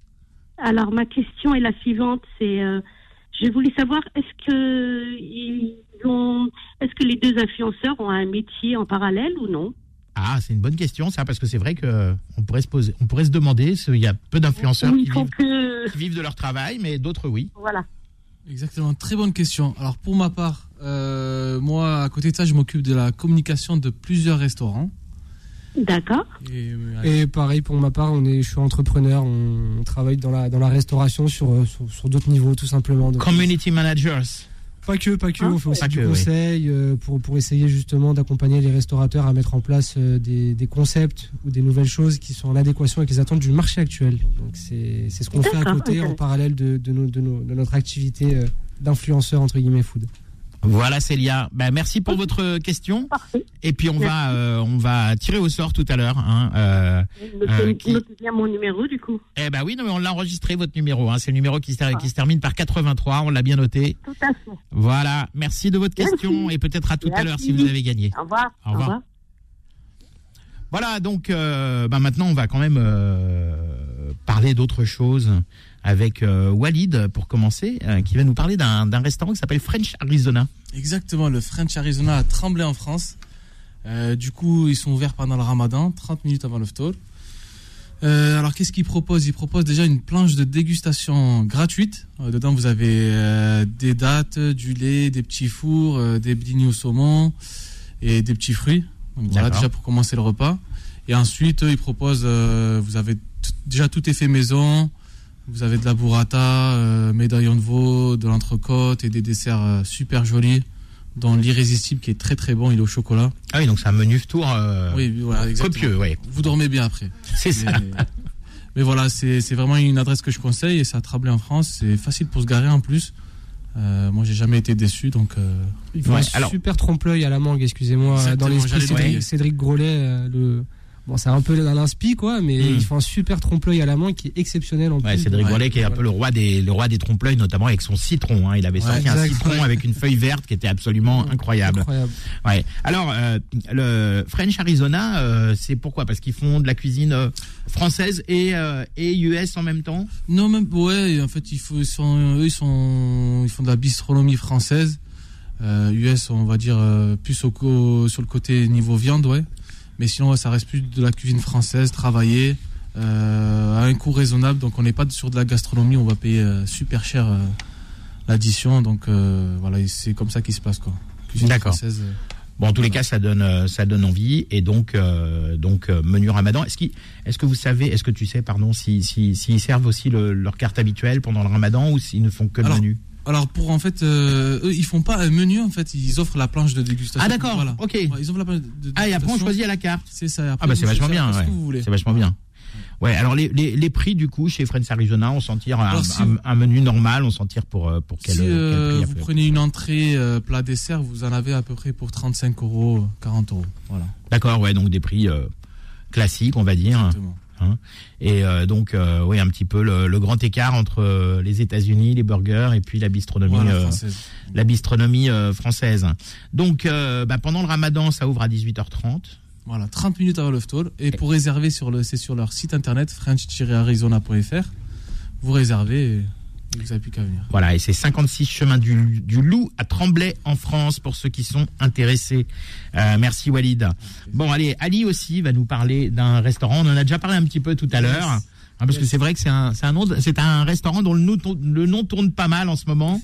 Alors, ma question est la suivante. C'est, euh, je voulais savoir, est-ce que ils ont, est-ce que les deux influenceurs ont un métier en parallèle ou non? Ah, c'est une bonne question ça, parce que c'est vrai que on pourrait se poser, on pourrait se demander, il y a peu d'influenceurs qui que, qui vivent de leur travail, mais d'autres oui. voilà. Exactement, très bonne question. Alors pour ma part, euh, moi à côté de ça, je m'occupe de la communication de plusieurs restaurants. D'accord. Et, euh, Et pareil pour ma part, on est, je suis entrepreneur, on travaille dans la dans la restauration sur euh, sur, sur d'autres niveaux tout simplement. Donc, Community managers. Pas que, pas que, Ah, on fait aussi pas du que, conseil euh, pour pour essayer justement d'accompagner les restaurateurs à mettre en place euh, des, des concepts ou des nouvelles choses qui sont en adéquation avec les attentes du marché actuel. Donc c'est ce qu'on fait à côté en parallèle de de, nos- de, nos- de notre activité euh, d'influenceur entre guillemets food. Voilà Célia. Ben, merci pour votre question. Parfait. Et puis on va euh, on va tirer au sort tout à l'heure. Hein, euh, Euh, qui- notez bien mon numéro du coup. eh ben oui, non, mais on l'a enregistré votre numéro. Hein, c'est le numéro qui se, qui se termine par 83. On l'a bien noté. Tout à fait. Voilà. Merci de votre Merci. question et peut-être à tout à l'heure si vous avez gagné. Au revoir. Au revoir. Voilà, donc euh, bah, maintenant on va quand même euh, parler d'autre chose avec euh, Walid pour commencer, euh, qui va nous parler d'un restaurant qui s'appelle French Arizona. Exactement, le French Arizona a tremblé en France. Euh, du coup, ils sont ouverts pendant le ramadan, 30 minutes avant le ftour. Euh, alors, qu'est-ce qu'ils proposent? Ils proposent déjà une planche de dégustation gratuite. Dedans, vous avez des dattes, du lait, des petits fours, des blinis au saumon et des petits fruits. Donc, voilà, déjà pour commencer le repas. Et ensuite, ils proposent, vous avez déjà tout est fait maison. Vous avez de la burrata, euh, médaillon de veau, de l'entrecôte et des desserts euh, super jolis, dont l'irrésistible qui est très très bon, il est au chocolat. Ah oui, donc c'est un menu tour euh, oui, voilà, copieux, ouais. Vous dormez bien après. C'est ça. Mais, voilà, c'est c'est vraiment une adresse que je conseille et c'est à Tremblay en France. C'est facile pour se garer en plus. Euh, moi, j'ai jamais été déçu, donc euh, Il faut Ouais, un alors- super trompe-l'œil à la mangue, excusez-moi, dans l'esprit j'allais le Cédric. Cédric Grolet, euh, le bon, c'est un peu un inspi quoi, mais Mm. il faut un super trompe-l'œil à la mangue qui est exceptionnel en Ouais, plus. Cédric Ouais, Grolet qui est un peu le roi des le roi des trompe-l'œil, notamment avec son citron. Hein. Il avait Ouais, sorti un citron avec une feuille verte qui était absolument incroyable. Incroyable. Ouais. Alors, euh, le French Arizona, euh, c'est pourquoi? Parce qu'ils font de la cuisine euh, française et, euh, et US en même temps? Non, même ouais. En fait, il faut, ils sont, eux, ils sont, ils font de la bistronomie française. Euh, US, on va dire euh, plus au, sur le côté niveau viande, ouais. Mais sinon, ouais, ça reste plus de la cuisine française, travaillée euh, à un coût raisonnable. Donc, on n'est pas sur de la gastronomie. On va payer euh, super cher euh, l'addition. Donc, voilà, c'est comme ça qu'il se passe, quoi. Cuisine française. Bon, en tous les cas, ça donne, ça donne envie. Et donc, euh, donc menu Ramadan. Est-ce est-ce que vous savez, est-ce que tu sais, pardon, si, si, s'ils servent aussi le- leur carte habituelle pendant le Ramadan ou s'ils ne font que le Alors, menu? Alors pour en fait, euh, eux ils font pas un menu en fait, ils offrent la planche de dégustation. Ah d'accord. Voilà. Ok. Ouais, ils offrent la planche de Ah et après on dégustation. choisit à la carte. C'est ça. et après, Ah bah c'est vachement bien. ce ouais. que vous voulez. C'est vachement bien. Ouais. Alors les, les, les prix du coup chez Friends Arizona, on s'en tire un, si un- vous- un menu normal, on s'en tire pour euh, pour quel, si quel euh, prix vous prenez une entrée euh, plat dessert, vous en avez à peu près pour 35 euros, 40 euros. Voilà. D'accord, ouais, donc des prix euh, classique, on va dire. Exactement. Hein. Et euh, donc, euh, oui, un petit peu le, le grand écart entre euh, les États-Unis, les burgers, et puis la bistronomie, Voilà, française. la bistronomie française. Donc, bah, pendant le Ramadan, ça ouvre à 18h30. Voilà, 30 minutes avant l'oftal. Et pour réserver, sur le, c'est sur leur site internet french-arizona.fr. Vous réservez et vous n'avez plus qu'à venir. Voilà, et c'est 56 chemin du, du Loup à Tremblay en France pour ceux qui sont intéressés. Euh, merci Walid. Bon, allez, Ali aussi va nous parler d'un restaurant. On en a déjà parlé un petit peu tout à l'heure. hein, parce que c'est vrai que c'est un, c'est un, restaurant dont le nom, tourne- le nom tourne pas mal en ce moment.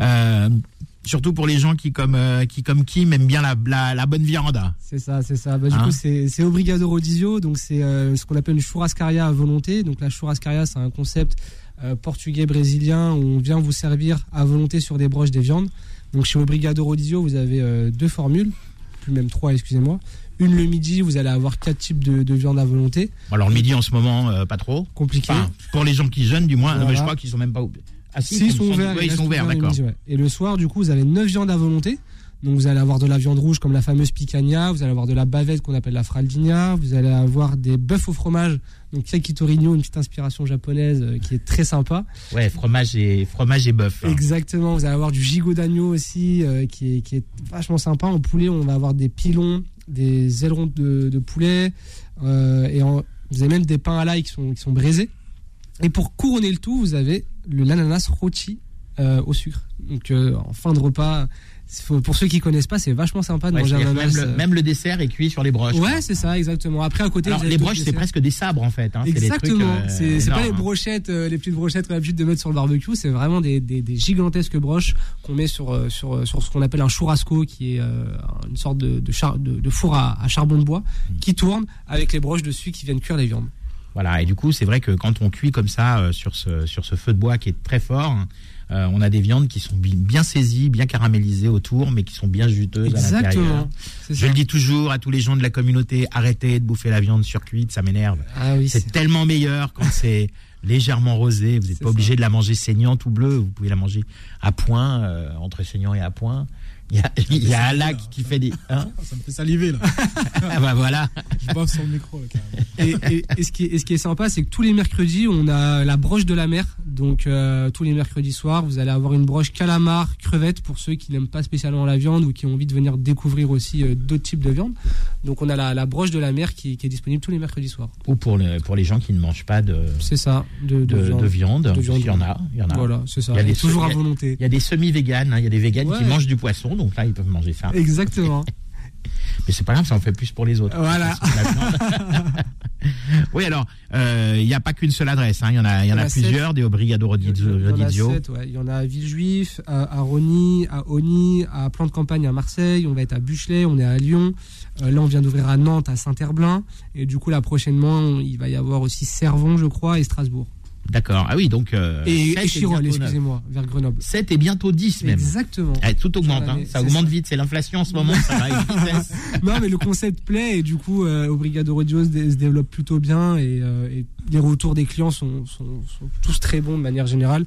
Euh, surtout pour les gens qui, comme, euh, qui, comme Kim, aiment bien la, la, la bonne viande. C'est ça, c'est ça. Bah, du Hein coup, c'est Obrigado Rodizio, donc c'est euh, ce qu'on appelle une churrascaria à volonté. Donc la churrascaria, c'est un concept euh, portugais brésilien où on vient vous servir à volonté sur des broches des viandes. Donc chez Obrigado Rodizio, vous avez deux formules, plus même trois, excusez-moi. Une le midi, vous allez avoir quatre types de, de viande à volonté. Alors le midi en ce moment, euh, pas trop. Compliqué. Enfin, pour les gens qui jeûnent, du moins. Non, mais Voilà. je crois qu'ils sont même pas. Ah si, ils sont ouverts. ouais, il ils sont ouverts, d'accord. ouais. Et le soir, du coup, vous avez 9 viandes à volonté. Donc, vous allez avoir de la viande rouge comme la fameuse picanha, vous allez avoir de la bavette qu'on appelle la fraldinha, vous allez avoir des bœufs au fromage, donc yakitorino, une petite inspiration japonaise euh, qui est très sympa. Ouais, fromage et, fromage et bœuf. hein. Exactement, vous allez avoir du gigot d'agneau aussi, euh, qui, est, qui est vachement sympa. En poulet, on va avoir des pilons, des ailerons de, de poulet, euh, et en- vous avez même des pains à l'ail qui sont, qui sont braisés. Et pour couronner le tout, vous avez le l'ananas rôti euh, au sucre. Donc euh, en fin de repas, faut- pour ceux qui connaissent pas, c'est vachement sympa de Ouais, manger un ananas. même, le, euh, même le dessert est cuit sur les broches. Ouais, c'est ça, exactement. Après, à côté, Alors, les broches, c'est presque des sabres en fait. Hein. Exactement. euh, c'est c'est pas les hein. brochettes, euh, les petites brochettes qu'on a l'habitude de mettre sur le barbecue. C'est vraiment des, des, des gigantesques broches qu'on met sur, euh, sur, euh, sur ce qu'on appelle un churrasco, qui est euh, une sorte de, de, char- de, de four à, à charbon de bois, Mm. qui tourne avec les broches dessus qui viennent cuire les viandes. Voilà, et du coup, c'est vrai que quand on cuit comme ça euh, sur ce sur ce feu de bois qui est très fort, euh, on a des viandes qui sont bi- bien saisies, bien caramélisées autour, mais qui sont bien juteuses à l'intérieur. Exactement. Je ça. le dis toujours à tous les gens de la communauté, arrêtez de bouffer la viande surcuite, ça m'énerve. Ah oui, C'est tellement meilleur quand (laughs) c'est légèrement rosé. Vous n'êtes pas ça. obligé de la manger saignante ou bleue. Vous pouvez la manger à point, euh, entre saignant et à point. Il y a, il y a un lac qui fait des. Hein Ça me fait saliver là. (laughs) ah bah voilà. Je bave sur le micro là, carrément. et, et- et ce qui est, et ce qui est sympa, c'est que tous les mercredis, on a la broche de la mer. Donc, euh, tous les mercredis soirs, vous allez avoir une broche calamar, crevette pour ceux qui n'aiment pas spécialement la viande ou qui ont envie de venir découvrir aussi euh, d'autres types de viande. Donc, on a la, la broche de la mer qui, qui est disponible tous les mercredis soirs. Ou pour, le, pour les gens qui ne mangent pas de, C'est ça, de, de, de viande. De parce viande. qu'il y en a. Il y en a. Voilà, c'est ça. Il y a des toujours à il volonté. Il y a des semi-véganes. hein. Il y a des véganes qui mangent du poisson. Donc là, ils peuvent manger ça. Exactement. (laughs) Mais c'est pas grave, ça en fait plus pour les autres. Voilà. (laughs) Oui, alors, euh, il n'y a pas qu'une seule adresse. hein. Il y en a, y en plusieurs, des Obrigado Il y en a Rodizio. ouais. Il y en a à Villejuif, à, à Rony, à Oni, à Plan de Campagne à Marseille. On va être à Buchelet, on est à Lyon. Euh, là, on vient d'ouvrir à Nantes, à Saint-Herblain. Et du coup, là, prochainement, il va y avoir aussi Servon, je crois, et Strasbourg. D'accord. Ah oui, donc. Euh, et, Chirol, excusez-moi, vers Grenoble. 7 et bientôt 10 même. Exactement. Eh, tout augmente, hein. ça augmente ça. vite, c'est l'inflation en ce moment, ça va une (laughs) non, mais le concept plaît et du coup, euh, Obrigado Radio se, dé- se développe plutôt bien et, euh, et les retours des clients sont, sont- sont tous très bons de manière générale.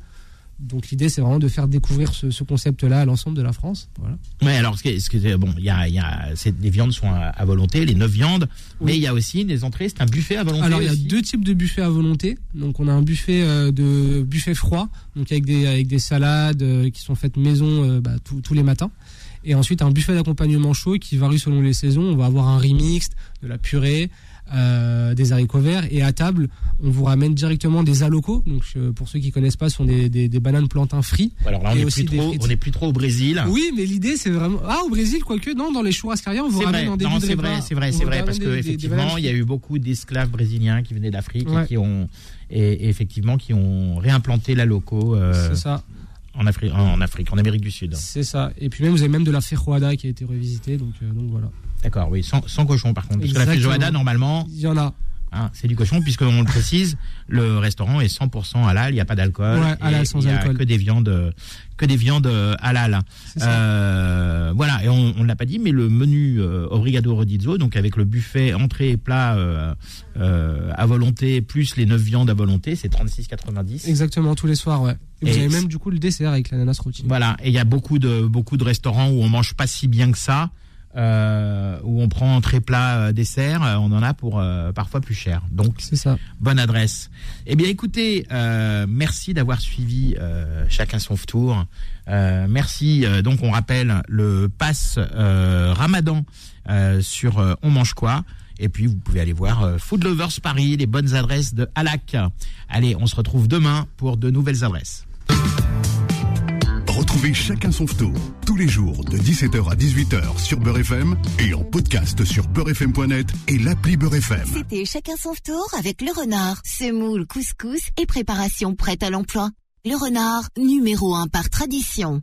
Donc l'idée, c'est vraiment de faire découvrir ce, ce concept-là à l'ensemble de la France. Voilà. Ouais, alors ce est- bon, il y a, y a les viandes sont à, à volonté, les neuf viandes, mais il y a aussi des entrées, c'est un buffet à volonté. Alors il y a deux types de buffets à volonté. Donc on a un buffet euh, de buffet froid, donc avec des avec des salades euh, qui sont faites maison euh, bah, tous- tous les matins. Et ensuite un buffet d'accompagnement chaud qui varie selon les saisons. On va avoir un riz mixte, de la purée, euh, des haricots verts. Et à table, on vous ramène directement des alocos. Donc euh, pour ceux qui connaissent pas, ce sont des, des, des bananes plantains frits. Alors là, on et n'est aussi plus des trop, frites. on n'est plus trop au Brésil. Oui, mais l'idée c'est vraiment ah au Brésil quoique non dans les churrascarias on vous ramène vrai, en début non, de c'est vrai, c'est vrai, c'est vrai, parce des- que des- des effectivement, bananes il y a eu beaucoup d'esclaves brésiliens qui venaient d'Afrique Ouais. et qui ont et, et effectivement qui ont réimplanté la loco euh, C'est ça. en Afrique, en Afrique, en Amérique du Sud. C'est ça. Et puis même, vous avez même de la feijoada qui a été revisitée. Donc, euh, donc voilà. D'accord, oui, sans, sans cochon par contre, parce que la feijoada normalement, Il y en a. hein, c'est du cochon puisque on le précise, (laughs) le restaurant est 100% halal, il n'y a pas d'alcool, Ouais, halal, sans y a alcool. que des viandes, que des viandes euh, halal. Euh, voilà, et on ne l'a pas dit, mais le menu euh, Obrigado Rodizio, donc avec le buffet entrée et plat euh, euh, à volonté, plus les 9 viandes à volonté, c'est 36,90. Exactement, tous les soirs, ouais. Et, Et vous avez même du coup le dessert avec l'ananas rôti. Voilà, et il y a beaucoup de, beaucoup de restaurants où on mange pas si bien que ça. Euh, où on prend entrée plat euh, dessert, euh, on en a pour euh, parfois plus cher. Donc C'est ça. bonne adresse. Eh bien écoutez, euh, merci d'avoir suivi euh, chacun son tour. Euh, merci. euh, donc on rappelle le pass euh, Ramadan euh, sur euh, On mange quoi. Et puis vous pouvez aller voir euh, Food Lovers Paris, les bonnes adresses de Alac. Allez, on se retrouve demain pour de nouvelles adresses. Retrouvez chacun son tour tous les jours de 17h à 18h sur Beurre FM et en podcast sur beurrefm.net et l'appli Beurre FM. C'était chacun son tour avec le renard, semoule, couscous et préparation prête à l'emploi. Le renard, numéro un par tradition.